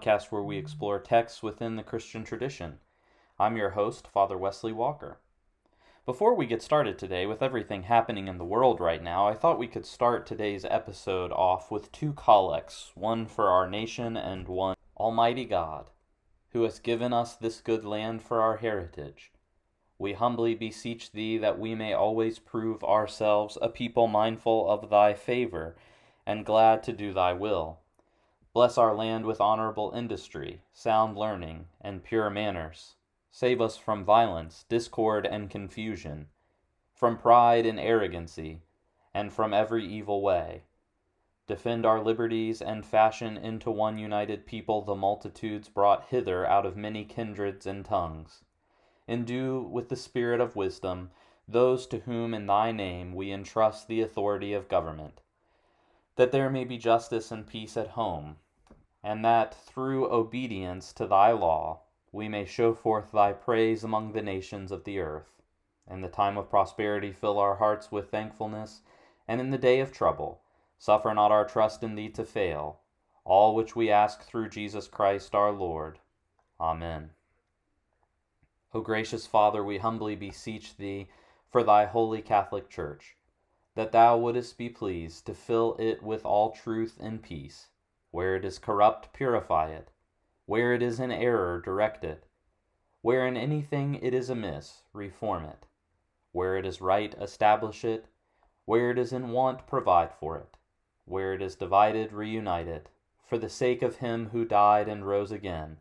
Podcast where we explore texts within the Christian tradition. I'm your host, Father Wesley Walker. Before we get started today, with everything happening in the world right now, I thought we could start today's episode off with two collects one for our nation and one Almighty God, who has given us this good land for our heritage. We humbly beseech thee that we may always prove ourselves a people mindful of thy favor and glad to do thy will. Bless our land with honorable industry, sound learning, and pure manners. Save us from violence, discord, and confusion, from pride and arrogancy, and from every evil way. Defend our liberties, and fashion into one united people the multitudes brought hither out of many kindreds and tongues. Endue with the spirit of wisdom those to whom in thy name we entrust the authority of government that there may be justice and peace at home, and that through obedience to thy law we may show forth thy praise among the nations of the earth. In the time of prosperity, fill our hearts with thankfulness, and in the day of trouble, suffer not our trust in thee to fail. All which we ask through Jesus Christ our Lord. Amen. O gracious Father, we humbly beseech thee for thy holy Catholic Church that thou wouldest be pleased to fill it with all truth and peace. Where it is corrupt, purify it. Where it is in error, direct it. Where in anything it is amiss, reform it. Where it is right, establish it. Where it is in want, provide for it. Where it is divided, reunite it. For the sake of him who died and rose again,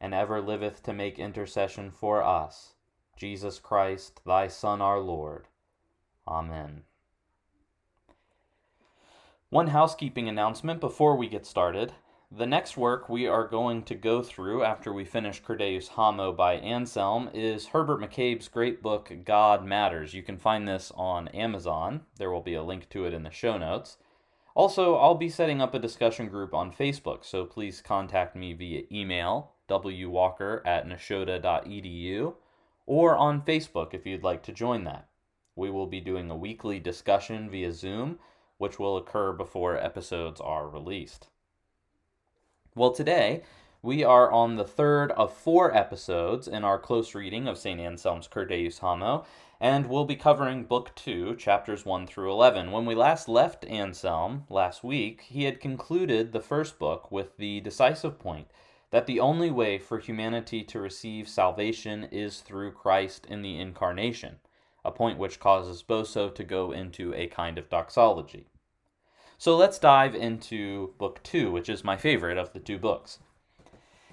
and ever liveth to make intercession for us, Jesus Christ, thy Son, our Lord. Amen. One housekeeping announcement before we get started. The next work we are going to go through after we finish Cur Deus Homo by Anselm is Herbert McCabe's great book, God Matters. You can find this on Amazon. There will be a link to it in the show notes. Also, I'll be setting up a discussion group on Facebook, so please contact me via email, wwalker at nashotah.edu, or on Facebook if you'd like to join that. We will be doing a weekly discussion via Zoom which will occur before episodes are released. Well, today we are on the third of four episodes in our close reading of St. Anselm's Cur Deus Homo, and we'll be covering Book 2, chapters 1 through 11. When we last left Anselm last week, he had concluded the first book with the decisive point that the only way for humanity to receive salvation is through Christ in the Incarnation, a point which causes Boso to go into a kind of doxology. So let's dive into book two, which is my favorite of the two books.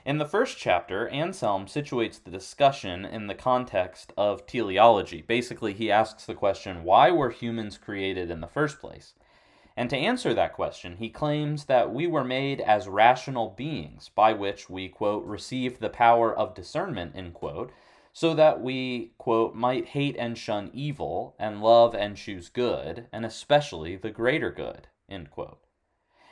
In the first chapter, Anselm situates the discussion in the context of teleology. Basically, he asks the question why were humans created in the first place? And to answer that question, he claims that we were made as rational beings, by which we, quote, received the power of discernment, end quote, so that we, quote, might hate and shun evil, and love and choose good, and especially the greater good, End quote.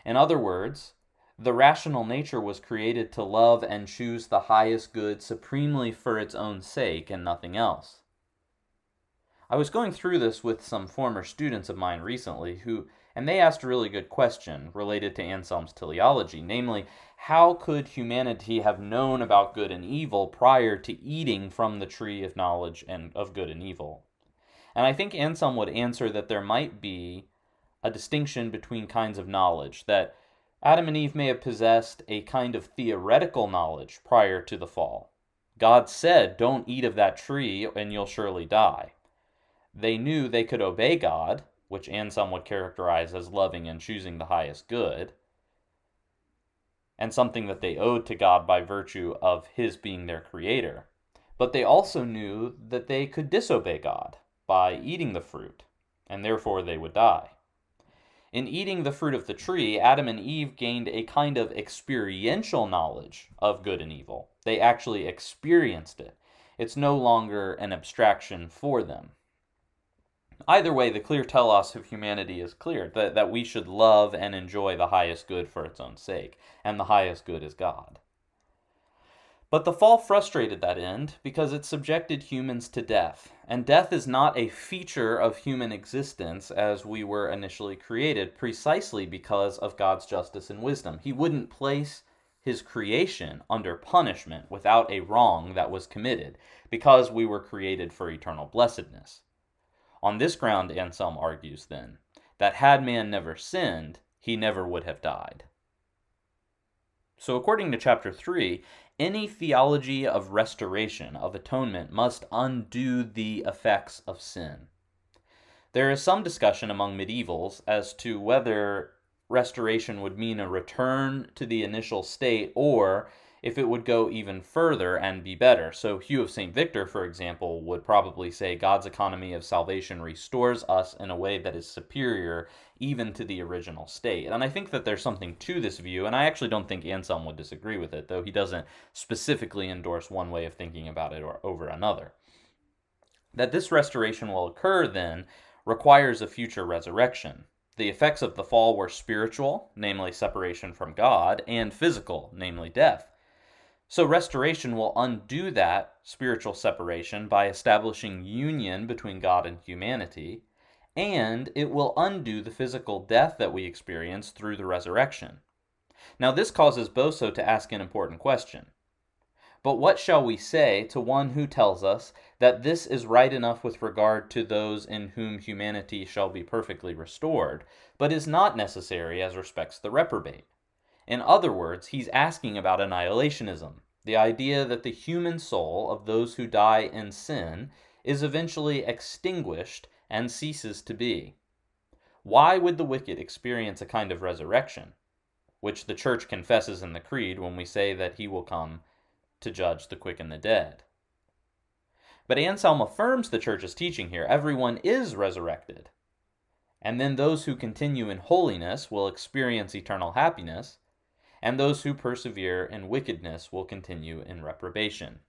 In other words, the rational nature was created to love and choose the highest good supremely for its own sake and nothing else. I was going through this with some former students of mine recently who and they asked a really good question related to Anselm's teleology, namely, how could humanity have known about good and evil prior to eating from the tree of knowledge and of good and evil? And I think Anselm would answer that there might be a distinction between kinds of knowledge, that Adam and Eve may have possessed a kind of theoretical knowledge prior to the fall. God said, Don't eat of that tree and you'll surely die. They knew they could obey God, which Anselm would characterize as loving and choosing the highest good, and something that they owed to God by virtue of His being their creator. But they also knew that they could disobey God by eating the fruit, and therefore they would die. In eating the fruit of the tree, Adam and Eve gained a kind of experiential knowledge of good and evil. They actually experienced it. It's no longer an abstraction for them. Either way, the clear telos of humanity is clear that, that we should love and enjoy the highest good for its own sake, and the highest good is God. But the fall frustrated that end because it subjected humans to death. And death is not a feature of human existence as we were initially created, precisely because of God's justice and wisdom. He wouldn't place his creation under punishment without a wrong that was committed, because we were created for eternal blessedness. On this ground, Anselm argues, then, that had man never sinned, he never would have died. So, according to chapter 3, any theology of restoration, of atonement, must undo the effects of sin. There is some discussion among medievals as to whether restoration would mean a return to the initial state or if it would go even further and be better. So, Hugh of St. Victor, for example, would probably say God's economy of salvation restores us in a way that is superior even to the original state. And I think that there's something to this view, and I actually don't think Anselm would disagree with it, though he doesn't specifically endorse one way of thinking about it or over another. That this restoration will occur, then, requires a future resurrection. The effects of the fall were spiritual, namely separation from God, and physical, namely death. So, restoration will undo that spiritual separation by establishing union between God and humanity, and it will undo the physical death that we experience through the resurrection. Now, this causes Boso to ask an important question. But what shall we say to one who tells us that this is right enough with regard to those in whom humanity shall be perfectly restored, but is not necessary as respects the reprobate? In other words, he's asking about annihilationism, the idea that the human soul of those who die in sin is eventually extinguished and ceases to be. Why would the wicked experience a kind of resurrection, which the Church confesses in the Creed when we say that he will come to judge the quick and the dead? But Anselm affirms the Church's teaching here everyone is resurrected. And then those who continue in holiness will experience eternal happiness, and those who persevere in wickedness will continue in reprobation.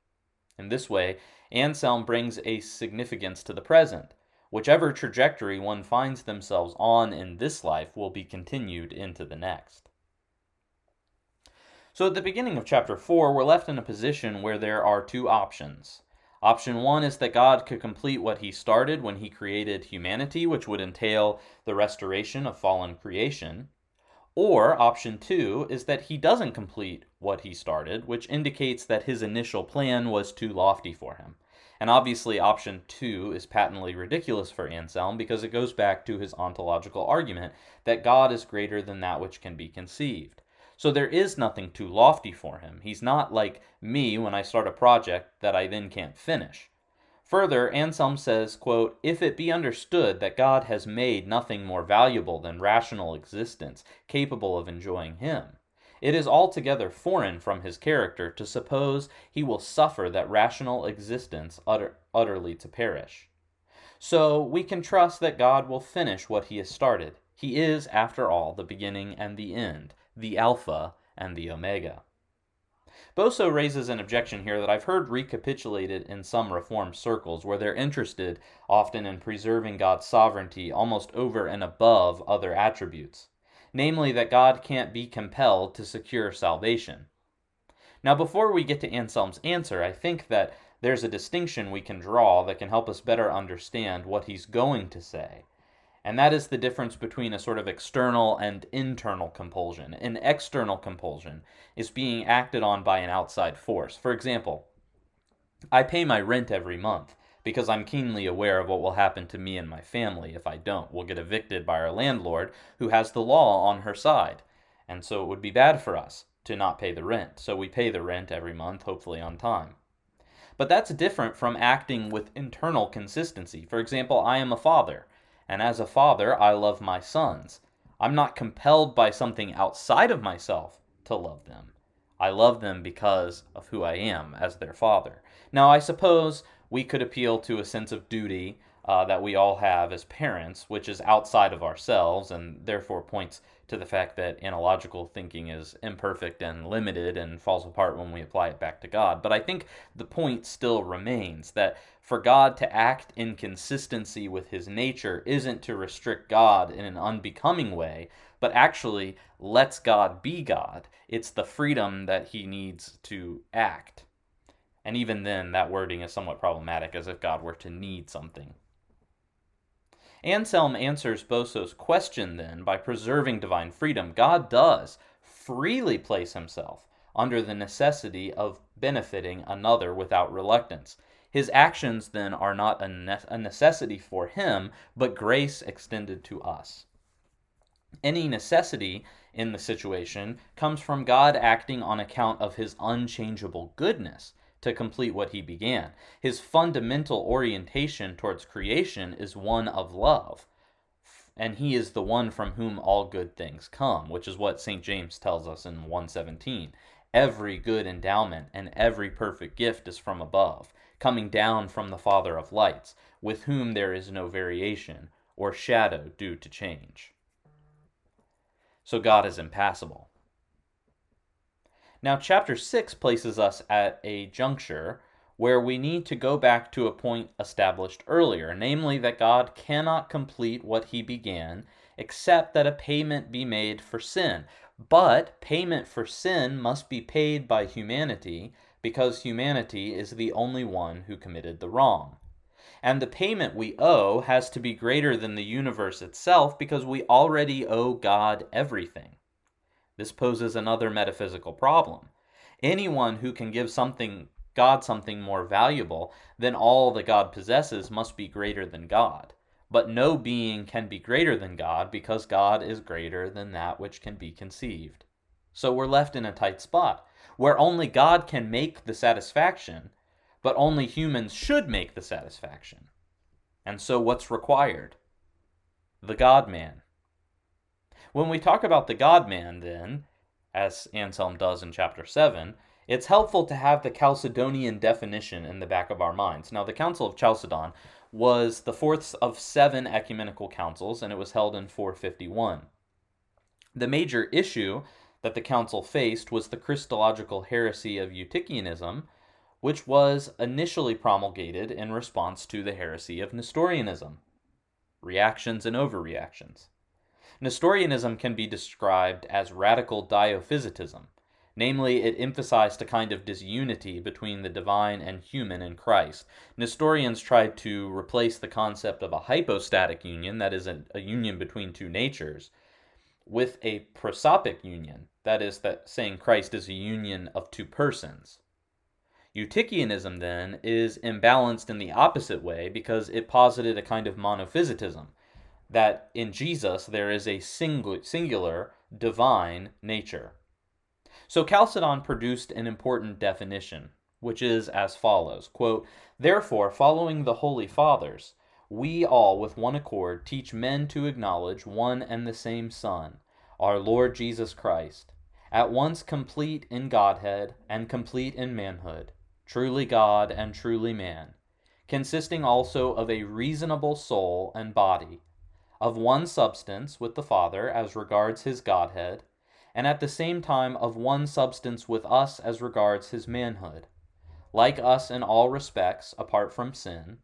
In this way, Anselm brings a significance to the present. Whichever trajectory one finds themselves on in this life will be continued into the next. So, at the beginning of chapter 4, we're left in a position where there are two options. Option one is that God could complete what he started when he created humanity, which would entail the restoration of fallen creation. Or option two is that he doesn't complete what he started, which indicates that his initial plan was too lofty for him. And obviously, option two is patently ridiculous for Anselm because it goes back to his ontological argument that God is greater than that which can be conceived. So there is nothing too lofty for him. He's not like me when I start a project that I then can't finish. Further, Anselm says, quote, If it be understood that God has made nothing more valuable than rational existence, capable of enjoying Him, it is altogether foreign from His character to suppose He will suffer that rational existence utter, utterly to perish. So we can trust that God will finish what He has started. He is, after all, the beginning and the end, the Alpha and the Omega. Boso raises an objection here that I've heard recapitulated in some Reformed circles, where they're interested often in preserving God's sovereignty almost over and above other attributes, namely that God can't be compelled to secure salvation. Now, before we get to Anselm's answer, I think that there's a distinction we can draw that can help us better understand what he's going to say and that is the difference between a sort of external and internal compulsion. An external compulsion is being acted on by an outside force. For example, I pay my rent every month because I'm keenly aware of what will happen to me and my family if I don't. We'll get evicted by our landlord, who has the law on her side. And so it would be bad for us to not pay the rent. So we pay the rent every month, hopefully on time. But that's different from acting with internal consistency. For example, I am a father and as a father, I love my sons. I'm not compelled by something outside of myself to love them. I love them because of who I am as their father. Now, I suppose we could appeal to a sense of duty uh, that we all have as parents, which is outside of ourselves and therefore points to the fact that analogical thinking is imperfect and limited and falls apart when we apply it back to God. But I think the point still remains that for God to act in consistency with his nature isn't to restrict God in an unbecoming way, but actually lets God be God. It's the freedom that he needs to act. And even then, that wording is somewhat problematic, as if God were to need something. Anselm answers Boso's question then by preserving divine freedom. God does freely place himself under the necessity of benefiting another without reluctance. His actions then are not a, ne- a necessity for him, but grace extended to us. Any necessity in the situation comes from God acting on account of his unchangeable goodness to complete what he began. His fundamental orientation towards creation is one of love. And he is the one from whom all good things come, which is what St. James tells us in 117. Every good endowment and every perfect gift is from above, coming down from the Father of lights, with whom there is no variation or shadow due to change. So God is impassible. Now, chapter 6 places us at a juncture where we need to go back to a point established earlier, namely that God cannot complete what he began except that a payment be made for sin. But payment for sin must be paid by humanity because humanity is the only one who committed the wrong. And the payment we owe has to be greater than the universe itself because we already owe God everything. This poses another metaphysical problem. Anyone who can give something God something more valuable than all that God possesses must be greater than God. But no being can be greater than God because God is greater than that which can be conceived. So we're left in a tight spot where only God can make the satisfaction, but only humans should make the satisfaction. And so what's required? The God man. When we talk about the God man, then, as Anselm does in chapter 7, it's helpful to have the Chalcedonian definition in the back of our minds. Now, the Council of Chalcedon was the fourth of seven ecumenical councils, and it was held in 451. The major issue that the council faced was the Christological heresy of Eutychianism, which was initially promulgated in response to the heresy of Nestorianism. Reactions and overreactions. Nestorianism can be described as radical diophysitism, namely, it emphasized a kind of disunity between the divine and human in Christ. Nestorians tried to replace the concept of a hypostatic union, that is, a, union between two natures, with a prosopic union, that is, that saying Christ is a union of two persons. Eutychianism, then, is imbalanced in the opposite way because it posited a kind of monophysitism, that in Jesus there is a singular divine nature. So Chalcedon produced an important definition, which is as follows quote, Therefore, following the Holy Fathers, we all with one accord teach men to acknowledge one and the same Son, our Lord Jesus Christ, at once complete in Godhead and complete in manhood, truly God and truly man, consisting also of a reasonable soul and body of one substance with the Father as regards his Godhead, and at the same time of one substance with us as regards his manhood, like us in all respects apart from sin,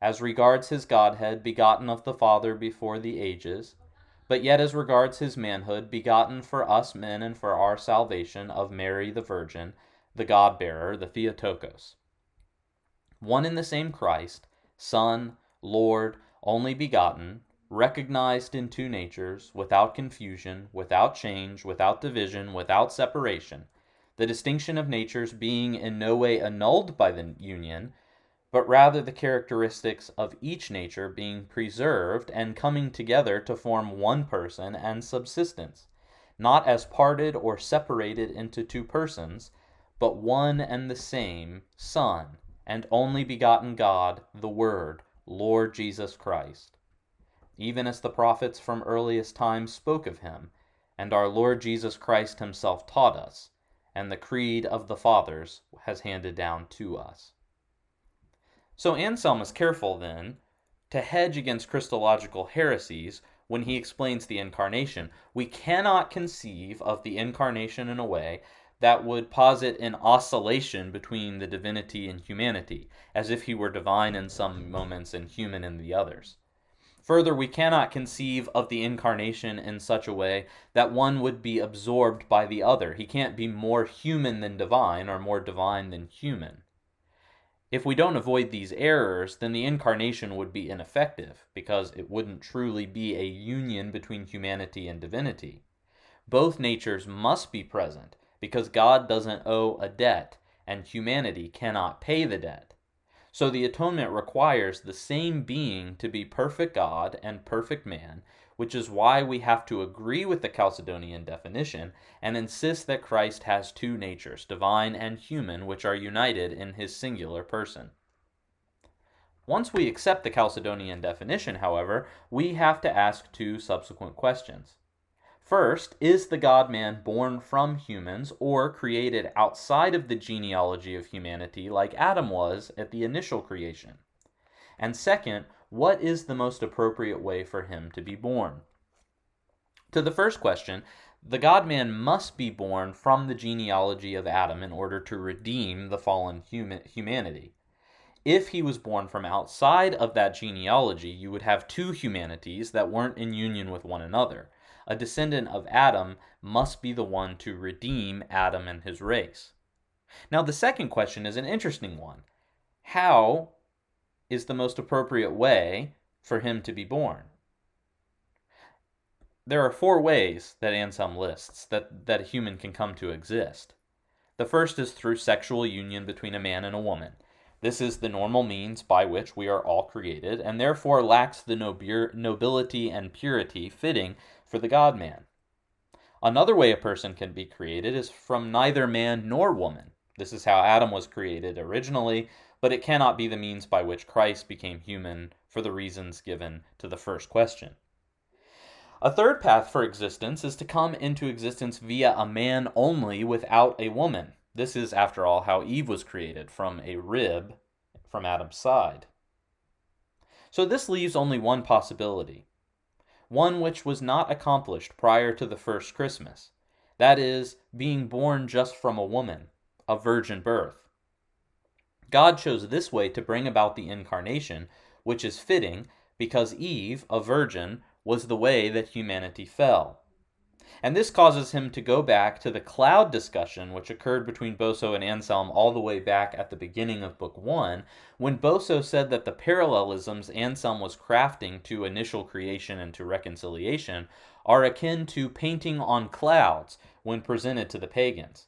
as regards his Godhead begotten of the Father before the ages, but yet as regards his manhood begotten for us men and for our salvation of Mary the Virgin, the God bearer, the Theotokos. One in the same Christ, Son, Lord, only begotten, recognized in two natures, without confusion, without change, without division, without separation, the distinction of natures being in no way annulled by the union, but rather the characteristics of each nature being preserved and coming together to form one person and subsistence, not as parted or separated into two persons, but one and the same Son, and only begotten God, the Word, Lord Jesus Christ even as the prophets from earliest times spoke of him, and our Lord Jesus Christ himself taught us, and the creed of the fathers has handed down to us. So Anselm is careful, then, to hedge against Christological heresies when he explains the incarnation. We cannot conceive of the incarnation in a way that would posit an oscillation between the divinity and humanity, as if he were divine in some moments and human in the others. Further, we cannot conceive of the incarnation in such a way that one would be absorbed by the other. He can't be more human than divine or more divine than human. If we don't avoid these errors, then the incarnation would be ineffective, because it wouldn't truly be a union between humanity and divinity. Both natures must be present, because God doesn't owe a debt, and humanity cannot pay the debt. So the atonement requires the same being to be perfect God and perfect man, which is why we have to agree with the Chalcedonian definition and insist that Christ has two natures, divine and human, which are united in his singular person. Once we accept the Chalcedonian definition, however, we have to ask two subsequent questions. First, is the God man born from humans or created outside of the genealogy of humanity like Adam was at the initial creation? And second, what is the most appropriate way for him to be born? To the first question, the God man must be born from the genealogy of Adam in order to redeem the fallen human, humanity. If he was born from outside of that genealogy, you would have two humanities that weren't in union with one another a descendant of Adam must be the one to redeem Adam and his race. Now, the second question is an interesting one. How is the most appropriate way for him to be born? There are four ways that Anselm lists that, that a human can come to exist. The first is through sexual union between a man and a woman. This is the normal means by which we are all created, and therefore lacks the nobility and purity fitting for the God man. Another way a person can be created is from neither man nor woman. This is how Adam was created originally, but it cannot be the means by which Christ became human for the reasons given to the first question. A third path for existence is to come into existence via a man only without a woman. This is, after all, how Eve was created from a rib from Adam's side. So this leaves only one possibility one which was not accomplished prior to the first Christmas that is, being born just from a woman, a virgin birth. God chose this way to bring about the incarnation, which is fitting because Eve, a virgin, was the way that humanity fell. And this causes him to go back to the cloud discussion which occurred between Boso and Anselm all the way back at the beginning of Book 1, when Boso said that the parallelisms Anselm was crafting to initial creation and to reconciliation are akin to painting on clouds when presented to the pagans.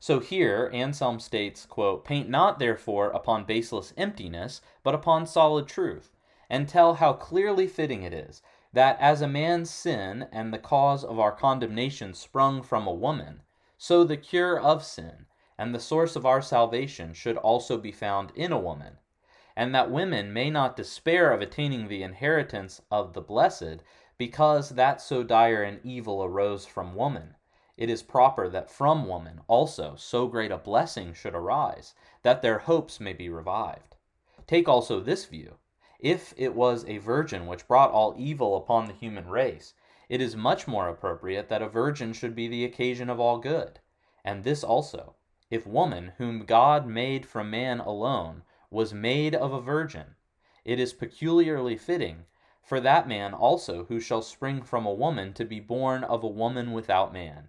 So here, Anselm states, quote, Paint not, therefore, upon baseless emptiness, but upon solid truth, and tell how clearly fitting it is that as a man's sin and the cause of our condemnation sprung from a woman, so the cure of sin and the source of our salvation should also be found in a woman, and that women may not despair of attaining the inheritance of the blessed, because that so dire an evil arose from woman. It is proper that from woman also so great a blessing should arise, that their hopes may be revived. Take also this view if it was a virgin which brought all evil upon the human race, it is much more appropriate that a virgin should be the occasion of all good. And this also, if woman, whom God made from man alone, was made of a virgin, it is peculiarly fitting for that man also who shall spring from a woman to be born of a woman without man.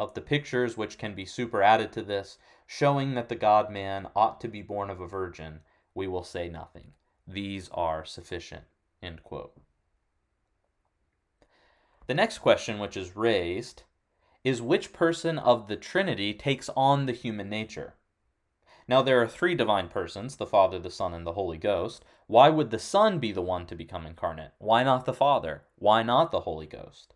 Of the pictures which can be superadded to this, showing that the God man ought to be born of a virgin, we will say nothing these are sufficient. End quote. The next question which is raised is which person of the Trinity takes on the human nature? Now, there are three divine persons the Father, the Son, and the Holy Ghost. Why would the Son be the one to become incarnate? Why not the Father? Why not the Holy Ghost?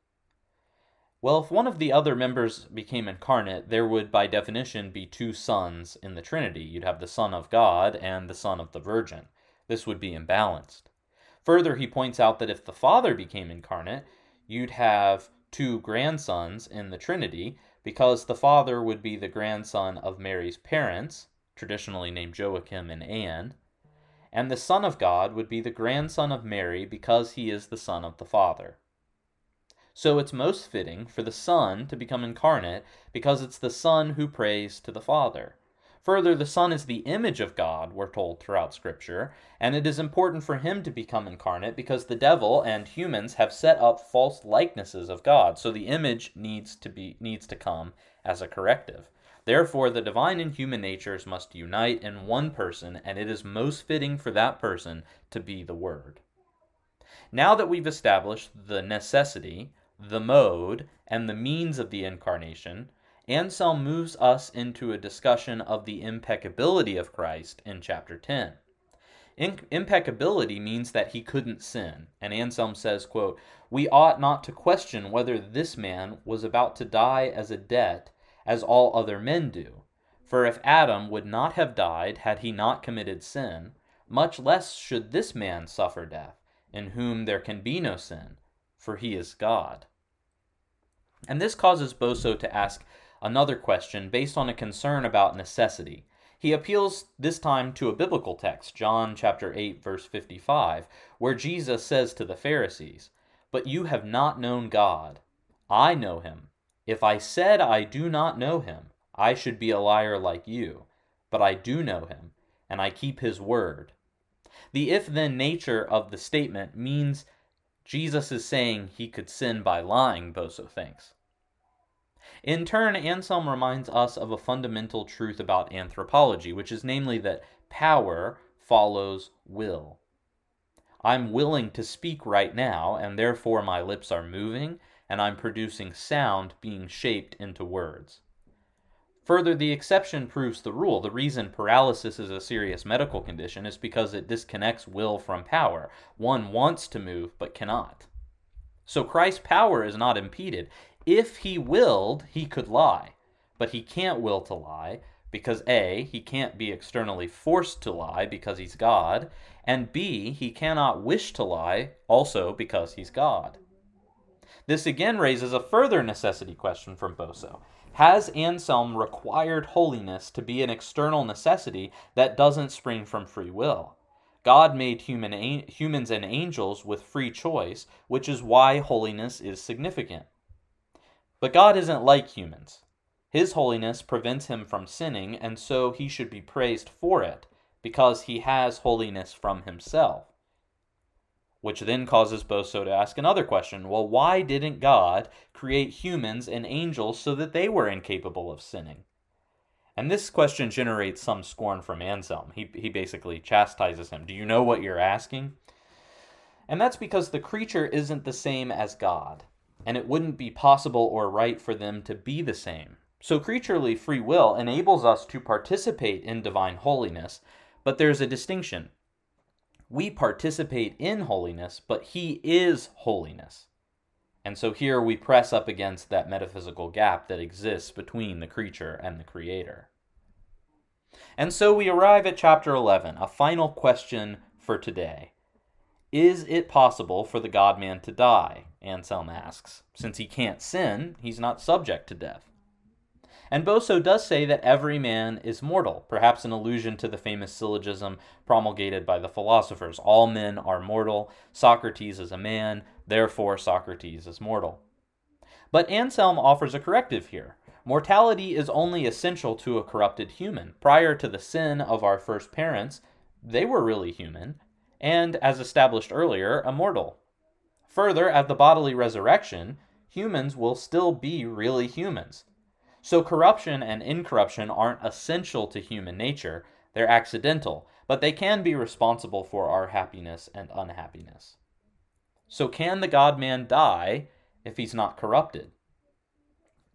Well, if one of the other members became incarnate, there would, by definition, be two sons in the Trinity. You'd have the Son of God and the Son of the Virgin this would be imbalanced. Further, he points out that if the Father became incarnate, you'd have two grandsons in the Trinity, because the Father would be the grandson of Mary's parents, traditionally named Joachim and Anne, and the Son of God would be the grandson of Mary because he is the Son of the Father. So it's most fitting for the Son to become incarnate because it's the Son who prays to the Father. Further, the Son is the image of God, we're told throughout Scripture, and it is important for him to become incarnate because the devil and humans have set up false likenesses of God. So the image needs to be needs to come as a corrective. Therefore, the divine and human natures must unite in one person, and it is most fitting for that person to be the Word. Now that we've established the necessity, the mode, and the means of the incarnation, Anselm moves us into a discussion of the impeccability of Christ in chapter 10. In- impeccability means that he couldn't sin. And Anselm says, quote, We ought not to question whether this man was about to die as a debt as all other men do. For if Adam would not have died had he not committed sin, much less should this man suffer death, in whom there can be no sin, for he is God. And this causes Boso to ask another question based on a concern about necessity. He appeals this time to a biblical text, John chapter 8 verse 55, where Jesus says to the Pharisees, "But you have not known God. I know him, if I said I do not know him, I should be a liar like you, but I do know him, and I keep his word. The if then nature of the statement means Jesus is saying he could sin by lying, Boso thinks. In turn, Anselm reminds us of a fundamental truth about anthropology, which is namely that power follows will. I'm willing to speak right now, and therefore my lips are moving, and I'm producing sound being shaped into words. Further, the exception proves the rule. The reason paralysis is a serious medical condition is because it disconnects will from power. One wants to move but cannot. So Christ's power is not impeded. If he willed, he could lie. But he can't will to lie because A, he can't be externally forced to lie because he's God, and B, he cannot wish to lie also because he's God. This again raises a further necessity question from Boso. Has Anselm required holiness to be an external necessity that doesn't spring from free will? God made human, humans and angels with free choice, which is why holiness is significant. But God isn't like humans. His holiness prevents him from sinning, and so he should be praised for it, because he has holiness from himself which then causes Boso to ask another question. Well, why didn't God create humans and angels so that they were incapable of sinning? And this question generates some scorn from Anselm. He, he basically chastises him. Do you know what you're asking? And that's because the creature isn't the same as God, and it wouldn't be possible or right for them to be the same. So, creaturely free will enables us to participate in divine holiness, but there's a distinction we participate in holiness, but He is holiness. And so here we press up against that metaphysical gap that exists between the creature and the Creator. And so we arrive at chapter 11, a final question for today. Is it possible for the God man to die? Anselm asks. Since he can't sin, he's not subject to death. And Boso does say that every man is mortal, perhaps an allusion to the famous syllogism promulgated by the philosophers all men are mortal, Socrates is a man, therefore Socrates is mortal. But Anselm offers a corrective here. Mortality is only essential to a corrupted human. Prior to the sin of our first parents, they were really human, and, as established earlier, immortal. Further, at the bodily resurrection, humans will still be really humans. So corruption and incorruption aren't essential to human nature, they're accidental, but they can be responsible for our happiness and unhappiness. So can the God man die if he's not corrupted?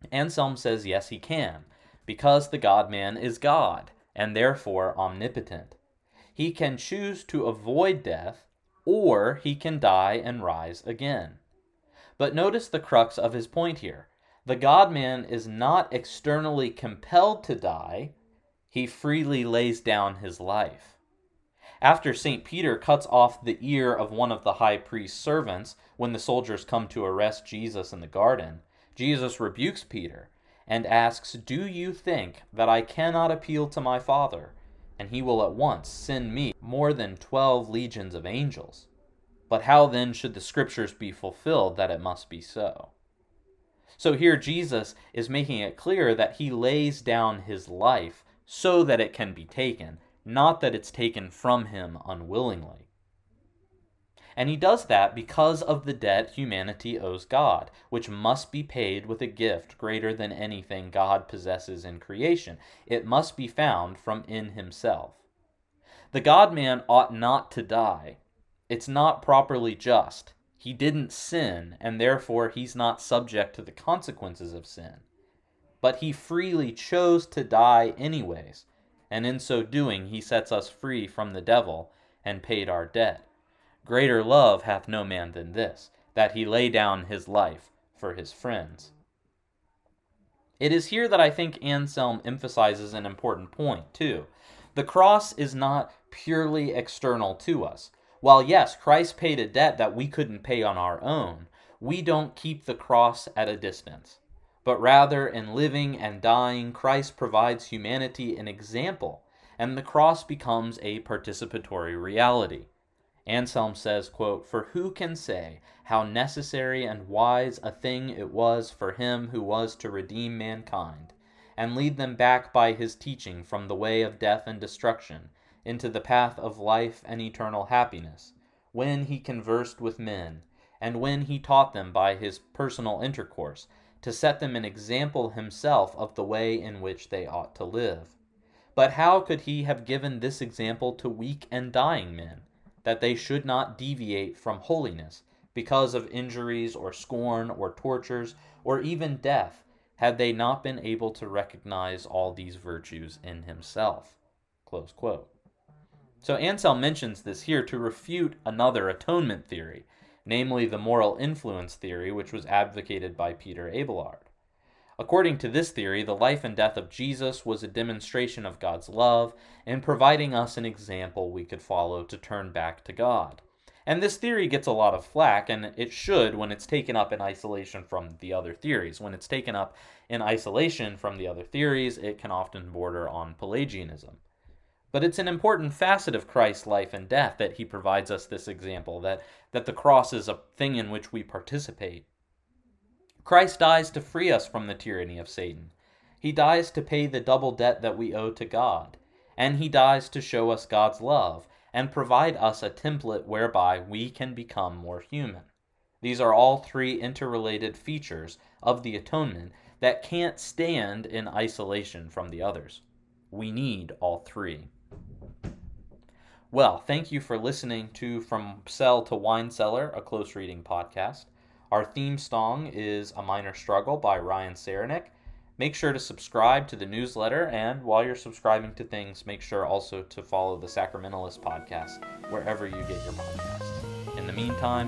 Anselm says yes, he can, because the God man is God, and therefore omnipotent. He can choose to avoid death, or he can die and rise again. But notice the crux of his point here. The God man is not externally compelled to die, he freely lays down his life. After St. Peter cuts off the ear of one of the high priest's servants when the soldiers come to arrest Jesus in the garden, Jesus rebukes Peter and asks, Do you think that I cannot appeal to my Father, and he will at once send me more than twelve legions of angels? But how then should the scriptures be fulfilled that it must be so? So here Jesus is making it clear that he lays down his life so that it can be taken, not that it's taken from him unwillingly. And he does that because of the debt humanity owes God, which must be paid with a gift greater than anything God possesses in creation. It must be found from in himself. The God man ought not to die. It's not properly just. He didn't sin, and therefore he's not subject to the consequences of sin. But he freely chose to die anyways, and in so doing he sets us free from the devil and paid our debt. Greater love hath no man than this, that he lay down his life for his friends. It is here that I think Anselm emphasizes an important point, too. The cross is not purely external to us. While, yes, Christ paid a debt that we couldn't pay on our own, we don't keep the cross at a distance. But rather, in living and dying, Christ provides humanity an example, and the cross becomes a participatory reality. Anselm says, quote, For who can say how necessary and wise a thing it was for him who was to redeem mankind, and lead them back by his teaching from the way of death and destruction into the path of life and eternal happiness, when he conversed with men, and when he taught them by his personal intercourse, to set them an example himself of the way in which they ought to live. But how could he have given this example to weak and dying men? That they should not deviate from holiness because of injuries or scorn or tortures or even death, had they not been able to recognize all these virtues in himself. So Anselm mentions this here to refute another atonement theory, namely the moral influence theory, which was advocated by Peter Abelard. According to this theory, the life and death of Jesus was a demonstration of God's love and providing us an example we could follow to turn back to God. And this theory gets a lot of flack, and it should when it's taken up in isolation from the other theories. When it's taken up in isolation from the other theories, it can often border on Pelagianism. But it's an important facet of Christ's life and death that he provides us this example, that, that the cross is a thing in which we participate. Christ dies to free us from the tyranny of Satan. He dies to pay the double debt that we owe to God. And he dies to show us God's love and provide us a template whereby we can become more human. These are all three interrelated features of the atonement that can't stand in isolation from the others. We need all three. Well, thank you for listening to From Cell to Wine Cellar, a close reading podcast. Our theme song is A Minor Struggle by Ryan Saranick. Make sure to subscribe to the newsletter, and while you're subscribing to things, make sure also to follow the Sacramentalist podcast wherever you get your podcasts. In the meantime,